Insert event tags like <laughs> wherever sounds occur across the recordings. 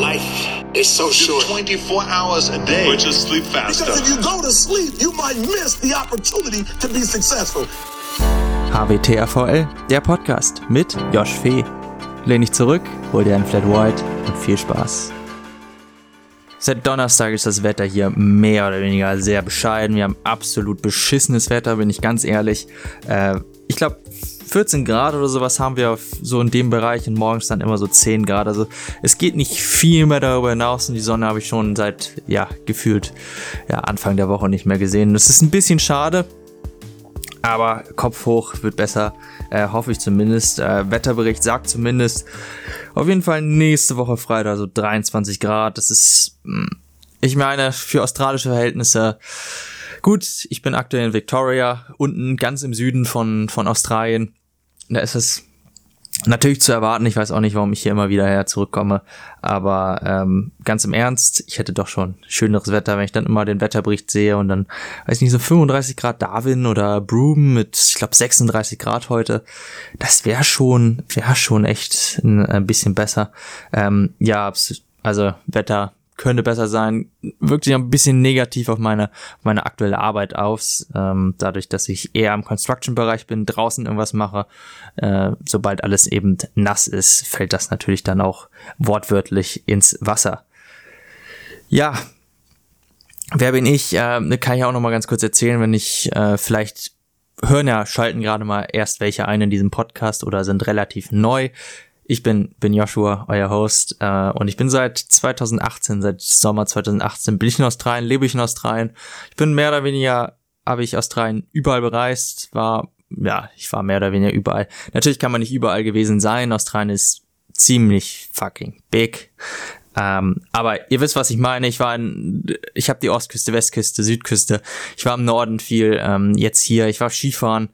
Life is so short. 24 hours a day. But just sleep faster. Because if you go to sleep, you might miss the opportunity to be successful. HWTAVL, der Podcast mit Josh Fee. Lehn dich zurück, hol dir einen Flat White und viel Spaß. Seit Donnerstag ist das Wetter hier mehr oder weniger sehr bescheiden. Wir haben absolut beschissenes Wetter, bin ich ganz ehrlich. Äh, ich glaube, 14 Grad oder sowas haben wir so in dem Bereich und morgens dann immer so 10 Grad. Also es geht nicht viel mehr darüber hinaus und die Sonne habe ich schon seit, ja, gefühlt ja, Anfang der Woche nicht mehr gesehen. Das ist ein bisschen schade, aber Kopf hoch wird besser, äh, hoffe ich zumindest. Äh, Wetterbericht sagt zumindest auf jeden Fall nächste Woche Freitag, so 23 Grad. Das ist, hm, ich meine, für australische Verhältnisse Gut, ich bin aktuell in Victoria, unten ganz im Süden von, von Australien da ist es natürlich zu erwarten. Ich weiß auch nicht, warum ich hier immer wieder her zurückkomme. Aber ähm, ganz im Ernst, ich hätte doch schon schöneres Wetter, wenn ich dann immer den Wetterbericht sehe und dann, weiß ich nicht, so 35 Grad Darwin oder Broome mit, ich glaube, 36 Grad heute. Das wäre schon, wäre schon echt ein, ein bisschen besser. Ähm, ja, also Wetter könnte besser sein, wirkt sich ein bisschen negativ auf meine, meine aktuelle Arbeit aus. Ähm, dadurch, dass ich eher im Construction-Bereich bin, draußen irgendwas mache. Äh, sobald alles eben nass ist, fällt das natürlich dann auch wortwörtlich ins Wasser. Ja, wer bin ich? Äh, kann ich auch noch mal ganz kurz erzählen, wenn ich äh, vielleicht hören ja, schalten gerade mal erst welche ein in diesem Podcast oder sind relativ neu. Ich bin, bin Joshua, euer Host, äh, und ich bin seit 2018, seit Sommer 2018 bin ich in Australien, lebe ich in Australien. Ich bin mehr oder weniger, habe ich Australien überall bereist, war, ja, ich war mehr oder weniger überall. Natürlich kann man nicht überall gewesen sein. Australien ist ziemlich fucking big. Ähm, aber ihr wisst, was ich meine. Ich war in, ich habe die Ostküste, Westküste, Südküste. Ich war im Norden viel. Ähm, jetzt hier, ich war Skifahren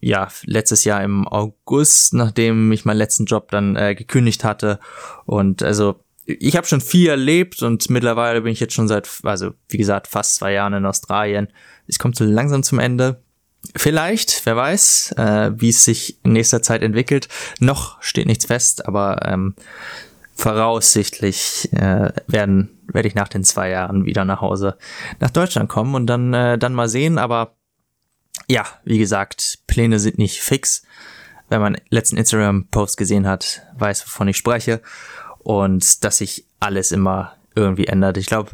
ja, letztes Jahr im August, nachdem ich meinen letzten Job dann äh, gekündigt hatte. Und also ich habe schon viel erlebt und mittlerweile bin ich jetzt schon seit, also wie gesagt, fast zwei Jahren in Australien. Es kommt so langsam zum Ende. Vielleicht, wer weiß, äh, wie es sich in nächster Zeit entwickelt. Noch steht nichts fest, aber ähm, voraussichtlich äh, werden werde ich nach den zwei Jahren wieder nach Hause nach Deutschland kommen und dann äh, dann mal sehen. Aber ja, wie gesagt, Pläne sind nicht fix. Wenn man letzten Instagram-Post gesehen hat, weiß, wovon ich spreche. Und dass sich alles immer irgendwie ändert. Ich glaube,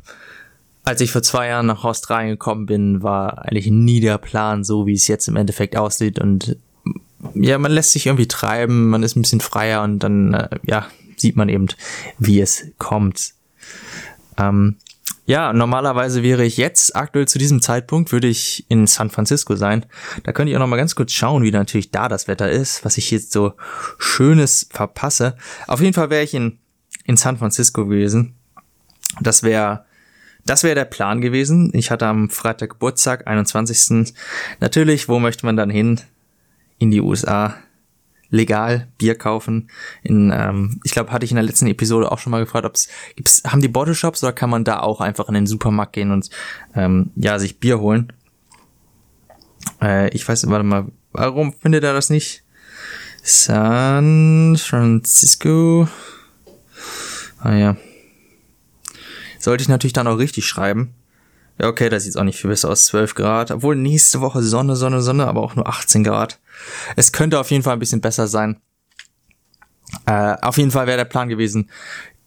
als ich vor zwei Jahren nach Australien gekommen bin, war eigentlich nie der Plan so, wie es jetzt im Endeffekt aussieht. Und ja, man lässt sich irgendwie treiben, man ist ein bisschen freier und dann, äh, ja, sieht man eben, wie es kommt. Ähm, ja, normalerweise wäre ich jetzt, aktuell zu diesem Zeitpunkt, würde ich in San Francisco sein. Da könnte ich auch noch mal ganz kurz schauen, wie natürlich da das Wetter ist, was ich jetzt so Schönes verpasse. Auf jeden Fall wäre ich in, in San Francisco gewesen. Das wäre das wäre der Plan gewesen. Ich hatte am Freitag Geburtstag, 21. Natürlich, wo möchte man dann hin? In die USA legal Bier kaufen. In, ähm, ich glaube, hatte ich in der letzten Episode auch schon mal gefragt, ob es gibt's, haben die Bottle Shops oder kann man da auch einfach in den Supermarkt gehen und ähm, ja sich Bier holen? Äh, ich weiß, warte mal, warum findet er das nicht? San Francisco. Ah ja. Sollte ich natürlich dann auch richtig schreiben. Ja, okay, da sieht's auch nicht viel besser aus. 12 Grad. Obwohl nächste Woche Sonne, Sonne, Sonne, aber auch nur 18 Grad. Es könnte auf jeden Fall ein bisschen besser sein. Äh, auf jeden Fall wäre der Plan gewesen,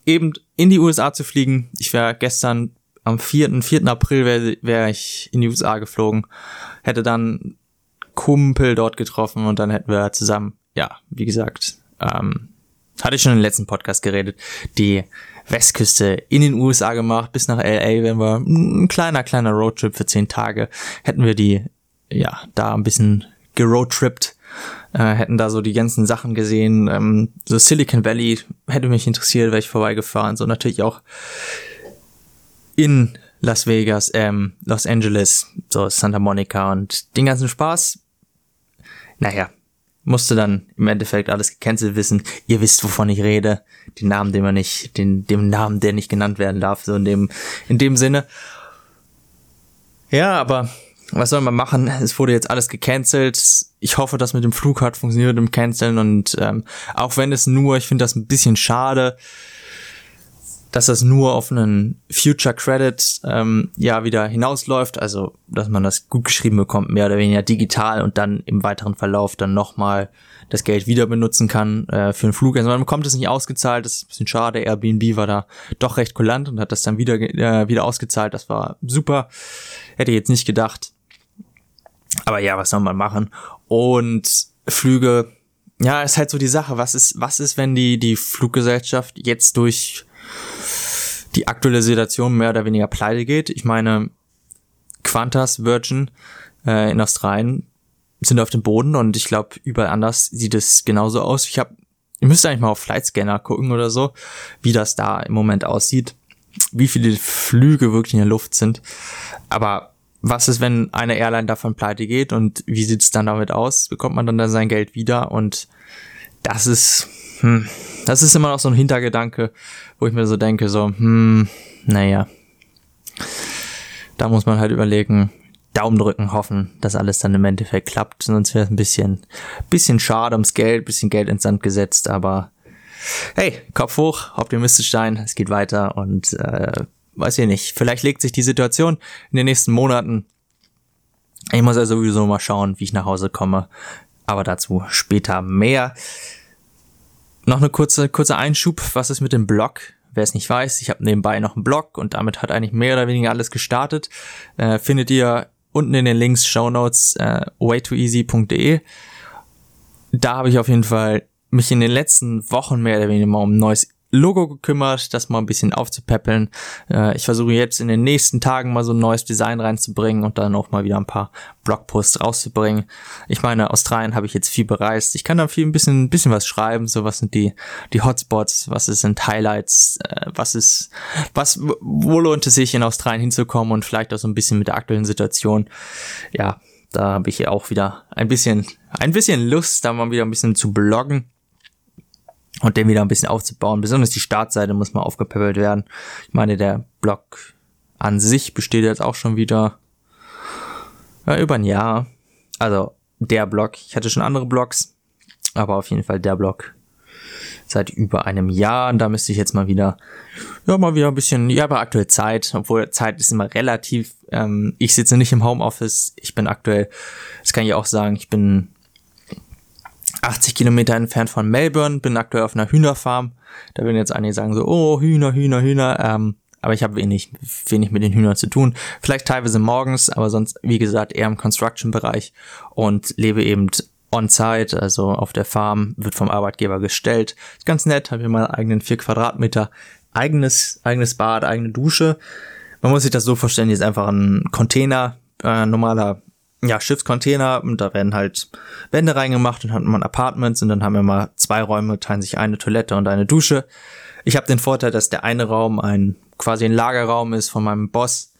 eben in die USA zu fliegen. Ich wäre gestern am 4. 4. April wäre wär ich in die USA geflogen, hätte dann Kumpel dort getroffen und dann hätten wir zusammen, ja, wie gesagt, ähm, hatte ich schon im letzten Podcast geredet, die Westküste in den USA gemacht, bis nach LA, wenn wir ein kleiner, kleiner Roadtrip für zehn Tage, hätten wir die, ja, da ein bisschen geroadtrippt, äh, hätten da so die ganzen Sachen gesehen. Ähm, so Silicon Valley hätte mich interessiert, wäre ich vorbeigefahren. So natürlich auch in Las Vegas, ähm, Los Angeles, so Santa Monica und den ganzen Spaß. Naja, musste dann im Endeffekt alles gecancelt wissen. Ihr wisst, wovon ich rede. Den Namen, den man nicht, den, dem Namen, der nicht genannt werden darf, so in dem, in dem Sinne. Ja, aber was soll man machen? Es wurde jetzt alles gecancelt. Ich hoffe, dass mit dem Flug hat funktioniert im Canceln und ähm, auch wenn es nur, ich finde das ein bisschen schade, dass das nur auf einen Future Credit ähm, ja wieder hinausläuft, also dass man das gut geschrieben bekommt, mehr oder weniger digital und dann im weiteren Verlauf dann nochmal das Geld wieder benutzen kann äh, für einen Flug. Also man bekommt es nicht ausgezahlt, das ist ein bisschen schade. Airbnb war da doch recht kulant und hat das dann wieder äh, wieder ausgezahlt. Das war super. Hätte ich jetzt nicht gedacht. Aber ja, was soll man machen? Und Flüge, ja, ist halt so die Sache. Was ist, was ist, wenn die, die Fluggesellschaft jetzt durch die aktuelle Situation mehr oder weniger pleite geht? Ich meine, Qantas, Virgin äh, in Australien sind auf dem Boden und ich glaube, überall anders sieht es genauso aus. Ich habe, ihr müsst eigentlich mal auf Flightscanner gucken oder so, wie das da im Moment aussieht, wie viele Flüge wirklich in der Luft sind. Aber was ist, wenn eine Airline davon pleite geht und wie sieht es dann damit aus? Bekommt man dann, dann sein Geld wieder? Und das ist, hm, das ist immer noch so ein Hintergedanke, wo ich mir so denke, so, hm, naja. Da muss man halt überlegen, Daumen drücken, hoffen, dass alles dann im Endeffekt klappt. Sonst wäre es ein bisschen, bisschen schade ums Geld, bisschen Geld ins Sand gesetzt, aber hey, Kopf hoch, optimistisch sein, es geht weiter und äh, weiß ich nicht, vielleicht legt sich die Situation in den nächsten Monaten. Ich muss ja sowieso mal schauen, wie ich nach Hause komme. Aber dazu später mehr. Noch eine kurze, kurze Einschub. Was ist mit dem Blog? Wer es nicht weiß, ich habe nebenbei noch einen Blog und damit hat eigentlich mehr oder weniger alles gestartet. Äh, findet ihr unten in den Links, Show Notes, äh, waytoeasy.de. Da habe ich auf jeden Fall mich in den letzten Wochen mehr oder weniger mal um ein neues Logo gekümmert, das mal ein bisschen aufzupäppeln. Äh, ich versuche jetzt in den nächsten Tagen mal so ein neues Design reinzubringen und dann auch mal wieder ein paar Blogposts rauszubringen. Ich meine, Australien habe ich jetzt viel bereist. Ich kann da viel ein bisschen, ein bisschen was schreiben. So was sind die, die Hotspots, was sind Highlights, äh, was ist, was, wo lohnt es sich in Australien hinzukommen und vielleicht auch so ein bisschen mit der aktuellen Situation. Ja, da habe ich ja auch wieder ein bisschen, ein bisschen Lust, da mal wieder ein bisschen zu bloggen und den wieder ein bisschen aufzubauen. Besonders die Startseite muss mal aufgepäppelt werden. Ich meine, der Blog an sich besteht jetzt auch schon wieder ja, über ein Jahr. Also der Blog. Ich hatte schon andere Blogs, aber auf jeden Fall der Blog seit über einem Jahr. Und da müsste ich jetzt mal wieder, ja, mal wieder ein bisschen, ja, aber aktuell Zeit, obwohl Zeit ist immer relativ. Ähm, ich sitze nicht im Homeoffice. Ich bin aktuell, das kann ich auch sagen, ich bin 80 Kilometer entfernt von Melbourne, bin aktuell auf einer Hühnerfarm. Da würden jetzt einige sagen so, oh, Hühner, Hühner, Hühner. Ähm, aber ich habe wenig, wenig mit den Hühnern zu tun. Vielleicht teilweise morgens, aber sonst, wie gesagt, eher im Construction-Bereich und lebe eben on-site, also auf der Farm, wird vom Arbeitgeber gestellt. Ist ganz nett, habe hier meinen eigenen vier Quadratmeter, eigenes, eigenes Bad, eigene Dusche. Man muss sich das so vorstellen, hier ist einfach ein Container, äh, normaler ja, Schiffscontainer und da werden halt Wände reingemacht und hat man Apartments und dann haben wir mal zwei Räume, teilen sich eine Toilette und eine Dusche. Ich habe den Vorteil, dass der eine Raum ein quasi ein Lagerraum ist von meinem Boss,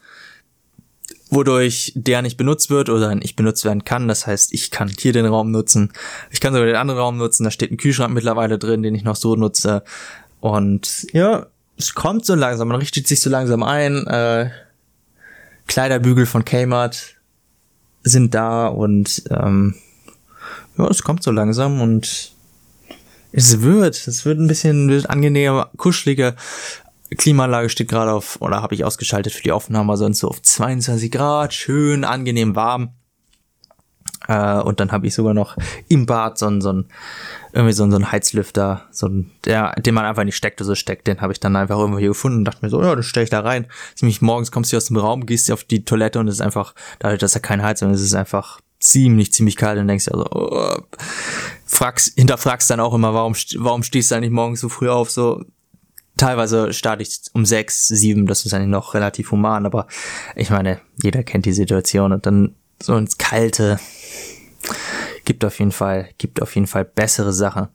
wodurch der nicht benutzt wird oder nicht benutzt werden kann. Das heißt, ich kann hier den Raum nutzen. Ich kann sogar den anderen Raum nutzen. Da steht ein Kühlschrank mittlerweile drin, den ich noch so nutze. Und ja, es kommt so langsam. Man richtet sich so langsam ein. Äh, Kleiderbügel von Kmart sind da und ähm, ja, es kommt so langsam und es wird, es wird ein bisschen wird angenehmer, kuscheliger. Klimaanlage steht gerade auf, oder habe ich ausgeschaltet für die Aufnahme, sonst so auf 22 Grad, schön angenehm warm. Äh, und dann habe ich sogar noch im Bad so ein, so ein irgendwie so, ein, so ein Heizlüfter, so ein, der, den man einfach in die Steckdose steckt, den habe ich dann einfach irgendwo hier gefunden und dachte mir so, ja, das stelle ich da rein. Ziemlich morgens kommst du aus dem Raum, gehst auf die Toilette und es ist einfach, dadurch, dass er keine Heizung ist, ist es einfach ziemlich, ziemlich kalt und denkst dir also, oh, fragst, hinterfragst dann auch immer, warum, warum stehst du eigentlich morgens so früh auf, so, teilweise starte ich um sechs, sieben, das ist eigentlich noch relativ human, aber ich meine, jeder kennt die Situation und dann so ins Kalte, gibt auf jeden Fall, gibt auf jeden Fall bessere Sachen.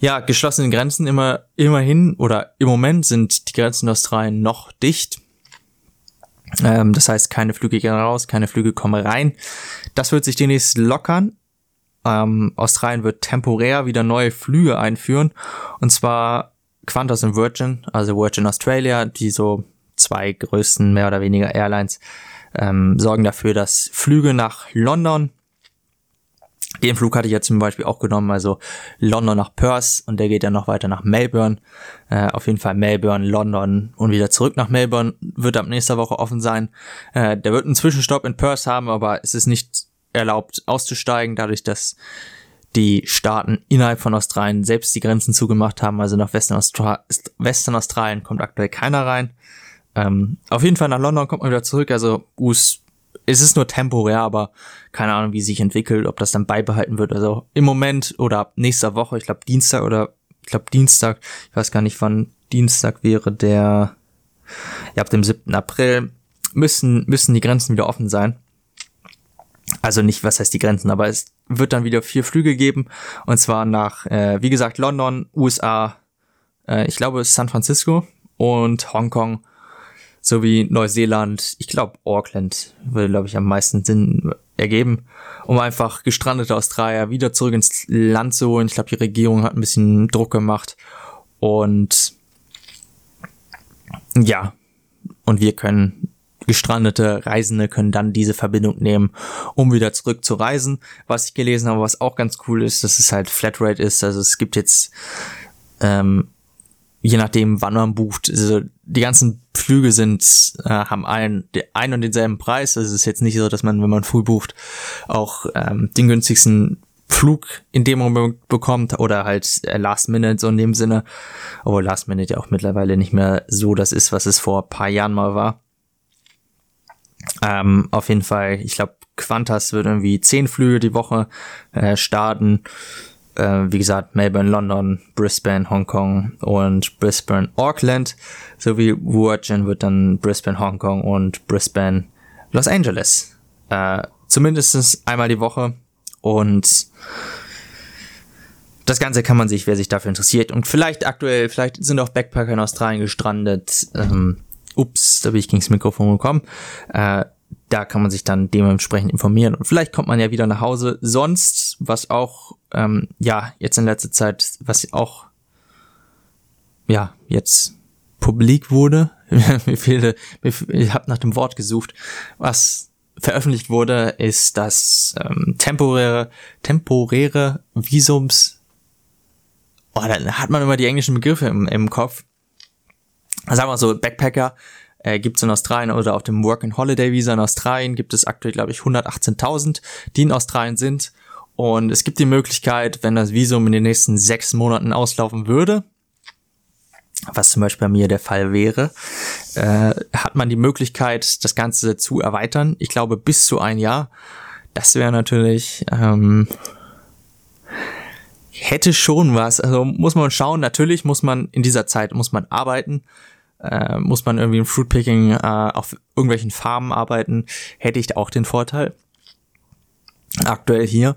Ja, geschlossene Grenzen immer, immerhin oder im Moment sind die Grenzen in Australien noch dicht. Ähm, das heißt, keine Flüge gehen raus, keine Flüge kommen rein. Das wird sich demnächst lockern. Ähm, Australien wird temporär wieder neue Flüge einführen. Und zwar Qantas und Virgin, also Virgin Australia, die so zwei größten mehr oder weniger Airlines, ähm, sorgen dafür, dass Flüge nach London Den Flug hatte ich ja zum Beispiel auch genommen, also London nach Perth und der geht dann noch weiter nach Melbourne. Äh, auf jeden Fall Melbourne, London und wieder zurück nach Melbourne wird ab nächster Woche offen sein. Äh, der wird einen Zwischenstopp in Perth haben, aber es ist nicht erlaubt auszusteigen, dadurch, dass die Staaten innerhalb von Australien selbst die Grenzen zugemacht haben. Also nach Western, Austra Western Australien kommt aktuell keiner rein. Ähm, auf jeden Fall nach London kommt man wieder zurück. Also US es ist nur temporär, aber keine Ahnung, wie sich entwickelt, ob das dann beibehalten wird. Also im Moment oder ab nächster Woche, ich glaube Dienstag oder ich glaube Dienstag, ich weiß gar nicht, wann Dienstag wäre der, ja, ab dem 7. April müssen, müssen die Grenzen wieder offen sein. Also nicht, was heißt die Grenzen, aber es wird dann wieder vier Flüge geben. Und zwar nach, äh, wie gesagt, London, USA, äh, ich glaube San Francisco und Hongkong sowie Neuseeland, ich glaube Auckland würde, glaube ich, am meisten Sinn ergeben, um einfach gestrandete Australier wieder zurück ins Land zu holen. Ich glaube, die Regierung hat ein bisschen Druck gemacht und ja, und wir können gestrandete Reisende können dann diese Verbindung nehmen, um wieder zurück zu reisen. Was ich gelesen habe, was auch ganz cool ist, dass es halt Flatrate ist. Also es gibt jetzt ähm, je nachdem, wann man bucht. Also die ganzen Flüge sind, äh, haben einen, einen und denselben Preis. Also es ist jetzt nicht so, dass man, wenn man früh bucht, auch ähm, den günstigsten Flug in dem Moment bekommt oder halt äh, Last Minute so in dem Sinne. Obwohl Last Minute ja auch mittlerweile nicht mehr so das ist, was es vor paar Jahren mal war. Ähm, auf jeden Fall, ich glaube, Qantas wird irgendwie zehn Flüge die Woche äh, starten äh, wie gesagt, Melbourne, London, Brisbane, Hongkong und Brisbane, Auckland, sowie Virgin wird dann Brisbane, Hongkong und Brisbane, Los Angeles. Äh, zumindest einmal die Woche und das Ganze kann man sich, wer sich dafür interessiert und vielleicht aktuell, vielleicht sind auch Backpacker in Australien gestrandet. Ähm, ups, da bin ich gegen das Mikrofon gekommen. Äh, da kann man sich dann dementsprechend informieren und vielleicht kommt man ja wieder nach Hause. Sonst, was auch, ähm, ja, jetzt in letzter Zeit, was auch, ja, jetzt publik wurde, <laughs> mir fehlte, ich habe nach dem Wort gesucht, was veröffentlicht wurde, ist das ähm, temporäre, temporäre Visums. Oh, da hat man immer die englischen Begriffe im, im Kopf. Sagen wir so, Backpacker äh, gibt es in Australien oder auf dem Work and Holiday Visa in Australien gibt es aktuell, glaube ich, 118.000, die in Australien sind. Und es gibt die Möglichkeit, wenn das Visum in den nächsten sechs Monaten auslaufen würde, was zum Beispiel bei mir der Fall wäre, äh, hat man die Möglichkeit, das Ganze zu erweitern. Ich glaube, bis zu ein Jahr. Das wäre natürlich, ähm, hätte schon was. Also muss man schauen. Natürlich muss man in dieser Zeit muss man arbeiten äh, muss man irgendwie im Fruitpicking äh, auf irgendwelchen Farmen arbeiten, hätte ich auch den Vorteil. Aktuell hier.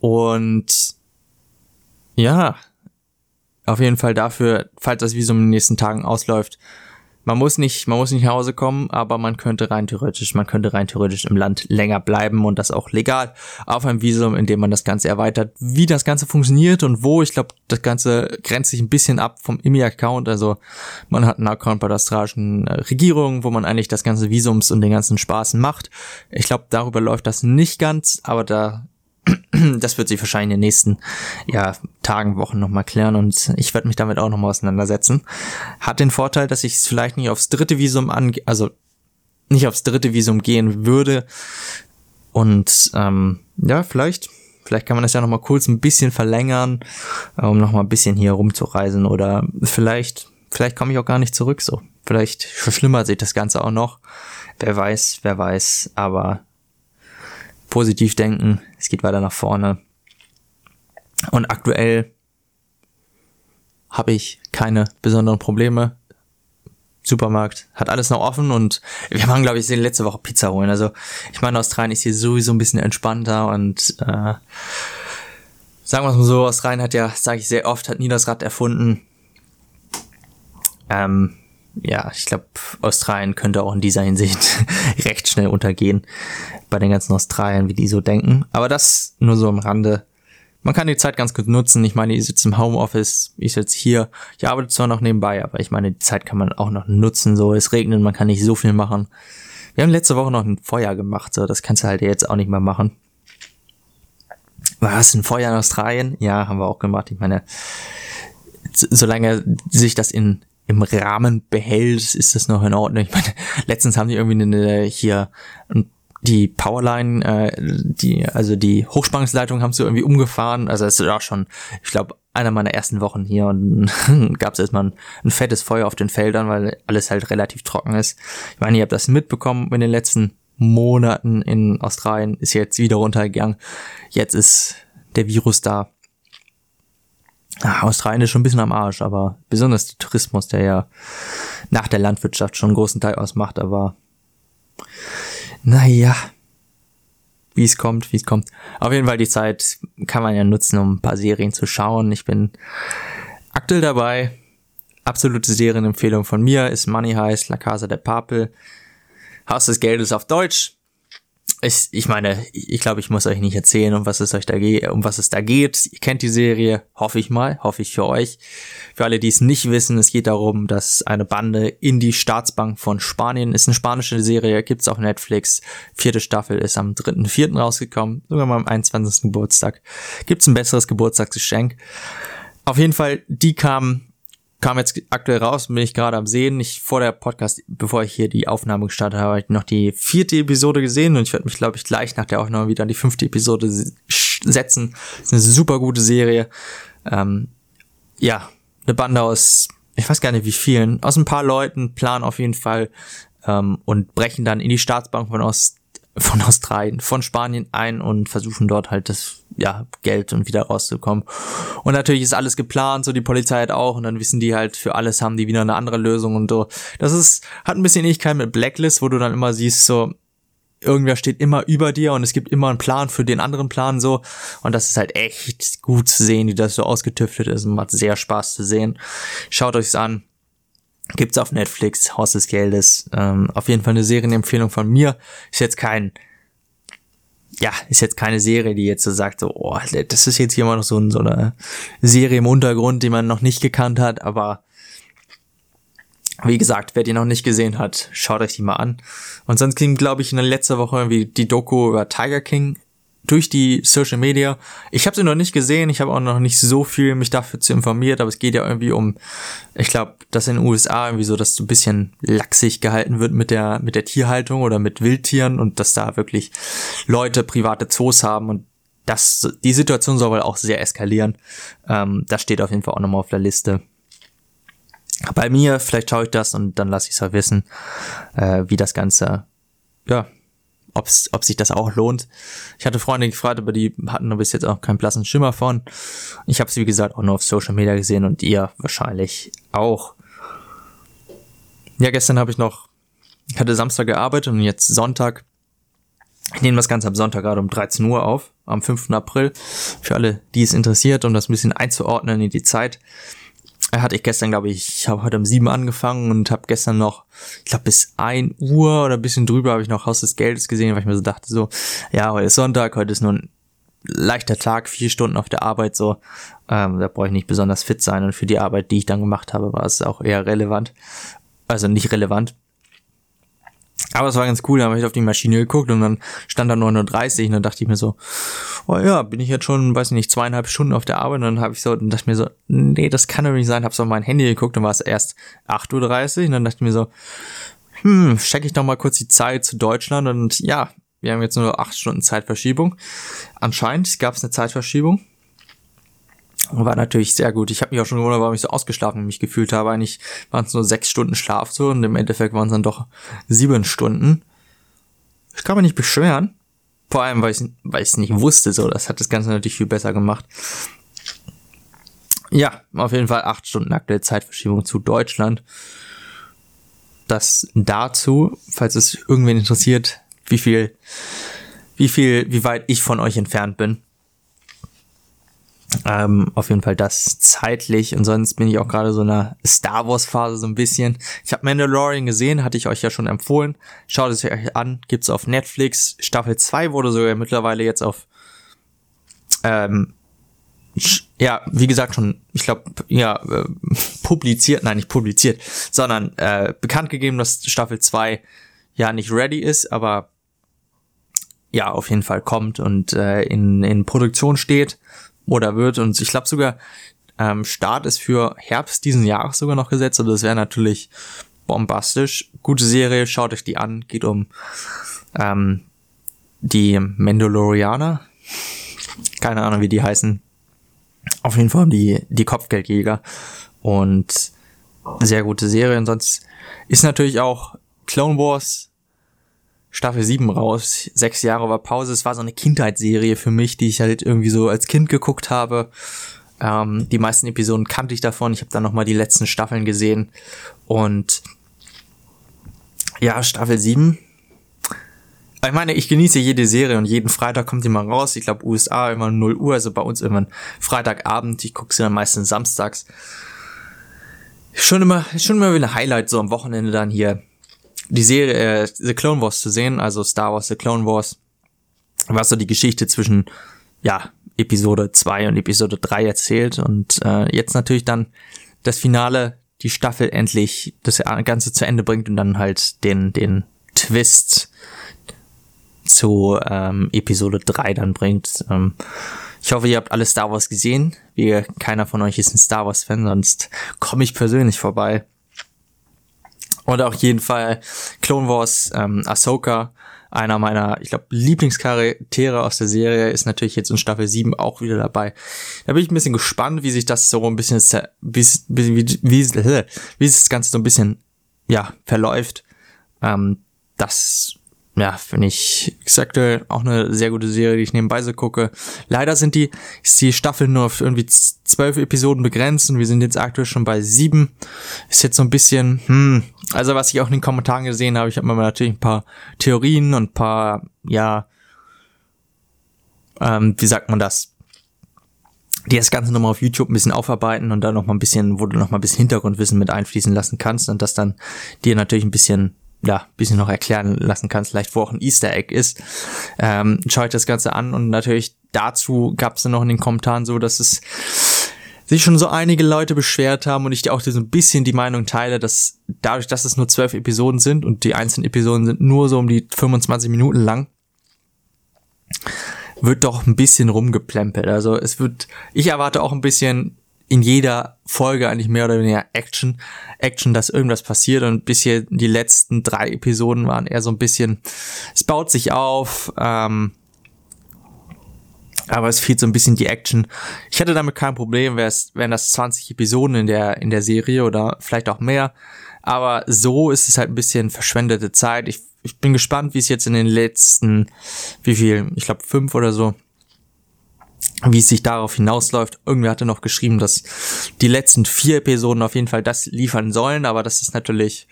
Und ja, auf jeden Fall dafür, falls das Visum in den nächsten Tagen ausläuft, man muss nicht, man muss nicht nach Hause kommen, aber man könnte rein theoretisch, man könnte rein theoretisch im Land länger bleiben und das auch legal auf einem Visum, indem man das Ganze erweitert. Wie das Ganze funktioniert und wo, ich glaube, das Ganze grenzt sich ein bisschen ab vom IMI-Account. Also man hat einen Account bei der australischen äh, Regierung, wo man eigentlich das ganze Visums und den ganzen Spaß macht. Ich glaube, darüber läuft das nicht ganz, aber da <clears throat> das wird sich wahrscheinlich in den nächsten ja, Tagen, Wochen nochmal klären und ich werde mich damit auch nochmal auseinandersetzen. Hat den Vorteil, dass ich es vielleicht nicht aufs dritte Visum ange also nicht aufs dritte Visum gehen würde. Und ähm, ja, vielleicht, vielleicht kann man das ja nochmal kurz ein bisschen verlängern, um nochmal ein bisschen hier rumzureisen. Oder vielleicht, vielleicht komme ich auch gar nicht zurück so. Vielleicht verschlimmert sich das Ganze auch noch. Wer weiß, wer weiß, aber positiv denken, es geht weiter nach vorne. Und aktuell habe ich keine besonderen Probleme. Supermarkt hat alles noch offen und wir waren, glaube ich, letzte Woche Pizza holen. Also ich meine, Australien ist hier sowieso ein bisschen entspannter und äh, sagen wir es mal so, Australien hat ja, sage ich sehr oft, hat nie das Rad erfunden. Ähm, ja, ich glaube, Australien könnte auch in dieser Hinsicht <laughs> recht schnell untergehen bei den ganzen Australiern, wie die so denken. Aber das nur so am Rande. Man kann die Zeit ganz gut nutzen. Ich meine, ich sitze im Homeoffice, ich sitze hier. Ich arbeite zwar noch nebenbei, aber ich meine, die Zeit kann man auch noch nutzen. So, es regnet, man kann nicht so viel machen. Wir haben letzte Woche noch ein Feuer gemacht, so, das kannst du halt jetzt auch nicht mehr machen. war es ein Feuer in Australien? Ja, haben wir auch gemacht. Ich meine, solange sich das in im Rahmen behält, ist das noch in Ordnung. Ich meine, <laughs> letztens haben die irgendwie eine, hier die Powerline, äh, die, also die Hochspannungsleitung haben sie irgendwie umgefahren. Also es ist auch schon, ich glaube, einer meiner ersten Wochen hier und <laughs> gab es erstmal ein, ein fettes Feuer auf den Feldern, weil alles halt relativ trocken ist. Ich meine, ihr habt das mitbekommen in den letzten Monaten in Australien, ist jetzt wieder runtergegangen. Jetzt ist der Virus da. Ah, Australien ist schon ein bisschen am Arsch, aber besonders der Tourismus, der ja nach der Landwirtschaft schon einen großen Teil ausmacht, aber naja, wie es kommt, wie es kommt. Auf jeden Fall die Zeit kann man ja nutzen, um ein paar Serien zu schauen. Ich bin aktuell dabei. Absolute Serienempfehlung von mir ist Money Heist, La Casa de Papel. Haus des Geldes auf Deutsch ich, ich meine, ich glaube, ich muss euch nicht erzählen, um was es euch da geht, um was es da geht. Ihr kennt die Serie, hoffe ich mal, hoffe ich für euch. Für alle, die es nicht wissen, es geht darum, dass eine Bande in die Staatsbank von Spanien ist eine spanische Serie, gibt's auf Netflix. Vierte Staffel ist am 3.4. rausgekommen, sogar mal am 21. Geburtstag. Gibt's ein besseres Geburtstagsgeschenk. Auf jeden Fall, die kamen kam jetzt aktuell raus, bin ich gerade am Sehen. Ich vor der Podcast, bevor ich hier die Aufnahme gestartet habe, habe ich noch die vierte Episode gesehen und ich werde mich, glaube ich, gleich nach der Aufnahme wieder an die fünfte Episode setzen. Ist eine super gute Serie. Ähm, ja, eine Bande aus, ich weiß gar nicht wie vielen, aus ein paar Leuten, planen auf jeden Fall ähm, und brechen dann in die Staatsbank von Ost von Australien, von Spanien ein und versuchen dort halt das ja, Geld und wieder rauszukommen. Und natürlich ist alles geplant, so die Polizei hat auch, und dann wissen die halt, für alles haben die wieder eine andere Lösung und so. Das ist, hat ein bisschen Ähnlichkeit mit Blacklist, wo du dann immer siehst, so, irgendwer steht immer über dir und es gibt immer einen Plan für den anderen Plan so. Und das ist halt echt gut zu sehen, wie das so ausgetüftet ist und macht sehr Spaß zu sehen. Schaut euch's an. Gibt's auf Netflix, Haus des Geldes. Ähm, auf jeden Fall eine Serienempfehlung von mir. Ist jetzt kein, ja, ist jetzt keine Serie, die jetzt so sagt, so, oh, das ist jetzt hier mal noch so, so eine Serie im Untergrund, die man noch nicht gekannt hat, aber wie gesagt, wer die noch nicht gesehen hat, schaut euch die mal an. Und sonst ging, glaube ich, in der letzten Woche irgendwie die Doku über Tiger King durch die Social Media. Ich habe sie noch nicht gesehen, ich habe auch noch nicht so viel mich dafür zu informiert, aber es geht ja irgendwie um, ich glaube, dass in den USA irgendwie so, dass so ein bisschen laxig gehalten wird mit der mit der Tierhaltung oder mit Wildtieren und dass da wirklich Leute private Zoos haben und das die Situation soll wohl auch sehr eskalieren. Ähm, das steht auf jeden Fall auch nochmal auf der Liste. Bei mir, vielleicht schaue ich das und dann lasse ich es auch wissen, äh, wie das Ganze ja ob's, ob sich das auch lohnt. Ich hatte Freunde gefragt, aber die hatten bis jetzt auch keinen blassen Schimmer von. Ich habe es, wie gesagt, auch nur auf Social Media gesehen und ihr wahrscheinlich auch. Ja, gestern habe ich noch, ich hatte Samstag gearbeitet und jetzt Sonntag. Ich nehme das Ganze am Sonntag gerade um 13 Uhr auf, am 5. April. Für alle, die es interessiert, um das ein bisschen einzuordnen in die Zeit hatte ich gestern, glaube ich, ich habe heute um sieben angefangen und habe gestern noch, ich glaube bis ein Uhr oder ein bisschen drüber habe ich noch Haus des Geldes gesehen, weil ich mir so dachte, so, ja, heute ist Sonntag, heute ist nur ein leichter Tag, vier Stunden auf der Arbeit, so, ähm, da brauche ich nicht besonders fit sein und für die Arbeit, die ich dann gemacht habe, war es auch eher relevant. Also nicht relevant, aber es war ganz cool, da habe ich auf die Maschine geguckt und dann stand da 9.30 und dann dachte ich mir so, oh ja, bin ich jetzt schon, weiß ich nicht, zweieinhalb Stunden auf der Arbeit und dann habe ich so, dann dachte mir so, nee, das kann doch nicht sein, habe so auf mein Handy geguckt und war es erst 8.30 Uhr und dann dachte ich mir so, hm, check ich doch mal kurz die Zeit zu Deutschland und ja, wir haben jetzt nur acht Stunden Zeitverschiebung. Anscheinend gab es eine Zeitverschiebung war natürlich sehr gut. Ich habe mich auch schon gewundert, warum ich so ausgeschlafen mich gefühlt habe. Eigentlich waren es nur sechs Stunden Schlaf so und im Endeffekt waren es dann doch sieben Stunden. Ich kann mich nicht beschweren. Vor allem, weil ich weil es nicht wusste, so. Das hat das Ganze natürlich viel besser gemacht. Ja, auf jeden Fall acht Stunden aktuelle Zeitverschiebung zu Deutschland. Das dazu, falls es irgendwen interessiert, wie viel, wie viel, wie weit ich von euch entfernt bin. Ähm, auf jeden Fall das zeitlich und sonst bin ich auch gerade so in einer Star Wars Phase so ein bisschen. Ich habe Mandalorian gesehen, hatte ich euch ja schon empfohlen. Schaut es euch an, gibt's auf Netflix. Staffel 2 wurde sogar mittlerweile jetzt auf ähm, ja, wie gesagt schon, ich glaube, ja, äh, publiziert, nein, nicht publiziert, sondern äh, bekannt gegeben, dass Staffel 2 ja nicht ready ist, aber ja auf jeden Fall kommt und äh, in, in Produktion steht oder wird. Und ich glaube sogar, ähm, Start ist für Herbst diesen Jahres sogar noch gesetzt. Also das wäre natürlich bombastisch. Gute Serie, schaut euch die an. Geht um ähm, die Mandalorianer. Keine Ahnung, wie die heißen. Auf jeden Fall die, die Kopfgeldjäger. Und sehr gute Serie. Und sonst ist natürlich auch Clone Wars Staffel 7 raus. Sechs Jahre war Pause. Es war so eine Kindheitsserie für mich, die ich halt irgendwie so als Kind geguckt habe. Ähm, die meisten Episoden kannte ich davon. Ich habe dann nochmal die letzten Staffeln gesehen. Und ja, Staffel 7. Ich meine, ich genieße jede Serie und jeden Freitag kommt die mal raus. Ich glaube, USA immer 0 Uhr, also bei uns immer Freitagabend. Ich gucke sie dann meistens samstags. Schon immer, schon immer wieder ein Highlight, so am Wochenende dann hier die Serie äh, The Clone Wars zu sehen, also Star Wars The Clone Wars. Was so die Geschichte zwischen, ja, Episode 2 und Episode 3 erzählt und äh, jetzt natürlich dann das Finale, die Staffel endlich das Ganze zu Ende bringt und dann halt den, den Twist zu ähm, Episode 3 dann bringt. Ähm, ich hoffe, ihr habt alle Star Wars gesehen. Wie keiner von euch ist ein Star Wars Fan, sonst komme ich persönlich vorbei. Und auch jeden Fall Clone Wars, ähm, Ahsoka, einer meiner, ich glaube, Lieblingscharaktere aus der Serie, ist natürlich jetzt in Staffel 7 auch wieder dabei. Da bin ich ein bisschen gespannt, wie sich das so ein bisschen, wie, wie, wie, wie, wie sich das Ganze so ein bisschen, ja, verläuft. Ähm, das ja, finde ich, sagte, auch eine sehr gute Serie, die ich nebenbei so gucke. Leider sind die, ist die Staffel nur auf irgendwie zwölf Episoden begrenzt und wir sind jetzt aktuell schon bei sieben. Ist jetzt so ein bisschen, hm, also was ich auch in den Kommentaren gesehen habe, ich habe mir natürlich ein paar Theorien und ein paar, ja, ähm, wie sagt man das? die das Ganze nochmal auf YouTube ein bisschen aufarbeiten und dann nochmal ein bisschen, wo du nochmal ein bisschen Hintergrundwissen mit einfließen lassen kannst und das dann dir natürlich ein bisschen ja, bisschen noch erklären lassen kannst, vielleicht wo auch ein Easter Egg ist. Ähm, schau ich das Ganze an und natürlich dazu gab es dann noch in den Kommentaren so, dass es sich schon so einige Leute beschwert haben und ich auch so ein bisschen die Meinung teile, dass dadurch, dass es nur zwölf Episoden sind und die einzelnen Episoden sind nur so um die 25 Minuten lang, wird doch ein bisschen rumgeplempelt. Also es wird, ich erwarte auch ein bisschen in jeder Folge eigentlich mehr oder weniger Action, Action, dass irgendwas passiert und bisher die letzten drei Episoden waren eher so ein bisschen, es baut sich auf, ähm, aber es fehlt so ein bisschen die Action. Ich hätte damit kein Problem, wären das 20 Episoden in der, in der Serie oder vielleicht auch mehr. Aber so ist es halt ein bisschen verschwendete Zeit. Ich, ich bin gespannt, wie es jetzt in den letzten, wie viel, ich glaube fünf oder so, wie es sich darauf hinausläuft. Irgendwer hatte noch geschrieben, dass die letzten vier Episoden auf jeden Fall das liefern sollen, aber das ist natürlich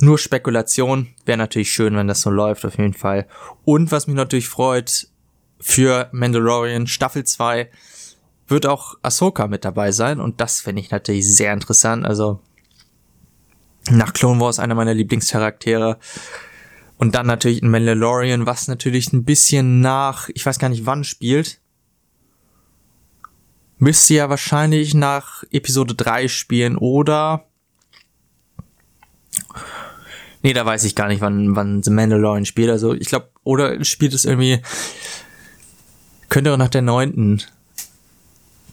nur Spekulation. Wäre natürlich schön, wenn das so läuft, auf jeden Fall. Und was mich natürlich freut, für Mandalorian Staffel 2 wird auch Ahsoka mit dabei sein und das finde ich natürlich sehr interessant. Also nach Clone Wars einer meiner Lieblingscharaktere. Und dann natürlich in Mandalorian, was natürlich ein bisschen nach, ich weiß gar nicht wann spielt, müsste ja wahrscheinlich nach Episode 3 spielen oder Nee, da weiß ich gar nicht, wann, wann The Mandalorian spielt. Also ich glaube, oder spielt es irgendwie. Könnte auch nach der neunten.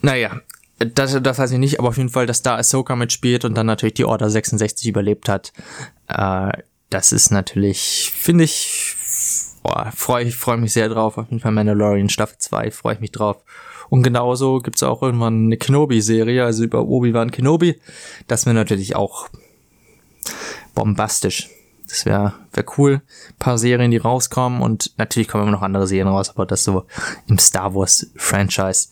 Naja, das, das weiß ich nicht, aber auf jeden Fall, dass da Ahsoka mitspielt und dann natürlich die Order 66 überlebt hat. Äh, das ist natürlich, finde ich, freue ich freu mich sehr drauf. Auf jeden Fall Mandalorian Staffel 2 freue ich mich drauf. Und genauso gibt's auch irgendwann eine Kenobi-Serie, also über Obi-Wan Kenobi. Das wäre natürlich auch bombastisch. Das wäre wär cool. Ein paar Serien, die rauskommen und natürlich kommen immer noch andere Serien raus, aber das so im Star Wars Franchise.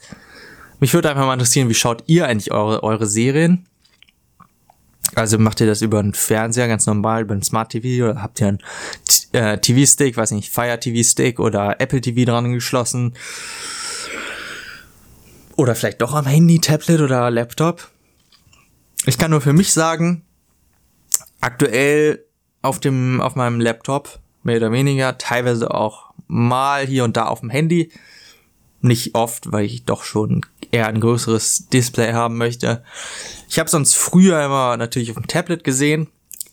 Mich würde einfach mal interessieren, wie schaut ihr eigentlich eure, eure Serien? Also macht ihr das über einen Fernseher ganz normal, über einen Smart TV oder habt ihr einen äh, TV-Stick, weiß nicht, Fire TV-Stick oder Apple TV dran geschlossen? Oder vielleicht doch am Handy, Tablet oder Laptop. Ich kann nur für mich sagen, aktuell auf dem, auf meinem Laptop, mehr oder weniger, teilweise auch mal hier und da auf dem Handy. Nicht oft, weil ich doch schon eher ein größeres Display haben möchte. Ich habe sonst früher immer natürlich auf dem Tablet gesehen.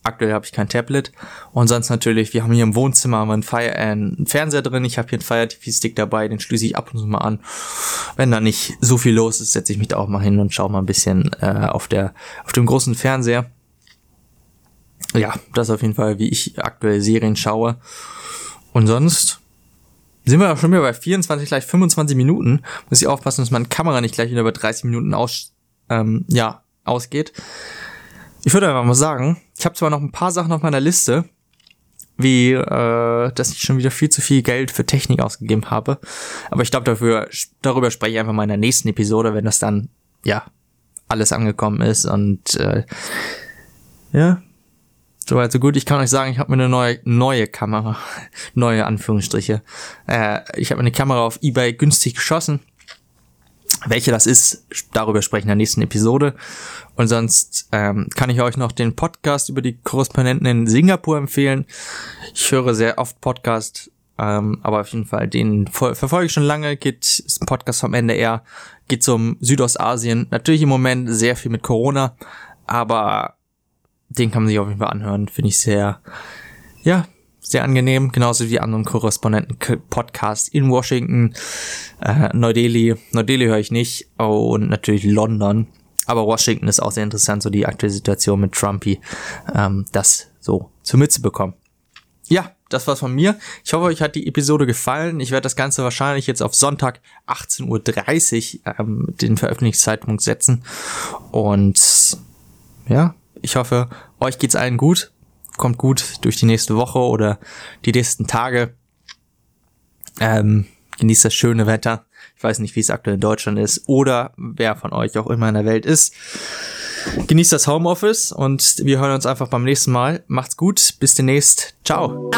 Aktuell habe ich kein Tablet. Und sonst natürlich, wir haben hier im Wohnzimmer einen, Fire, äh, einen Fernseher drin. Ich habe hier einen Fire TV Stick dabei, den schließe ich ab und zu mal an. Wenn da nicht so viel los ist, setze ich mich da auch mal hin und schaue mal ein bisschen äh, auf der auf dem großen Fernseher. Ja, das auf jeden Fall, wie ich aktuell Serien schaue. Und sonst sind wir auch schon wieder bei 24, gleich 25 Minuten. Muss ich aufpassen, dass meine Kamera nicht gleich wieder bei 30 Minuten aus, ähm, ja, ausgeht. Ich würde einfach mal sagen, ich habe zwar noch ein paar Sachen auf meiner Liste, wie äh, dass ich schon wieder viel zu viel Geld für Technik ausgegeben habe, aber ich glaube dafür darüber spreche ich einfach mal in der nächsten Episode, wenn das dann ja alles angekommen ist und äh, ja Soweit so gut. Ich kann euch sagen, ich habe mir eine neue neue Kamera, <laughs> neue Anführungsstriche. Äh, ich habe eine Kamera auf eBay günstig geschossen welche das ist, darüber sprechen in der nächsten Episode. Und sonst ähm, kann ich euch noch den Podcast über die Korrespondenten in Singapur empfehlen. Ich höre sehr oft Podcast, ähm, aber auf jeden Fall den verfolge ich schon lange. Geht ist ein Podcast vom NDR, geht zum Südostasien. Natürlich im Moment sehr viel mit Corona, aber den kann man sich auf jeden Fall anhören. Finde ich sehr, ja, sehr angenehm, genauso wie anderen Korrespondenten-Podcasts in Washington, äh, Neu-Delhi. Neu-Delhi höre ich nicht und natürlich London. Aber Washington ist auch sehr interessant, so die aktuelle Situation mit Trumpy, ähm, das so zu mitzubekommen. Ja, das war's von mir. Ich hoffe, euch hat die Episode gefallen. Ich werde das Ganze wahrscheinlich jetzt auf Sonntag 18.30 Uhr ähm, den Veröffentlichungszeitpunkt setzen. Und ja, ich hoffe, euch geht's allen gut kommt gut durch die nächste Woche oder die nächsten Tage. Ähm, genießt das schöne Wetter. Ich weiß nicht, wie es aktuell in Deutschland ist oder wer von euch auch immer in der Welt ist. Genießt das Homeoffice und wir hören uns einfach beim nächsten Mal. Macht's gut, bis demnächst. Ciao.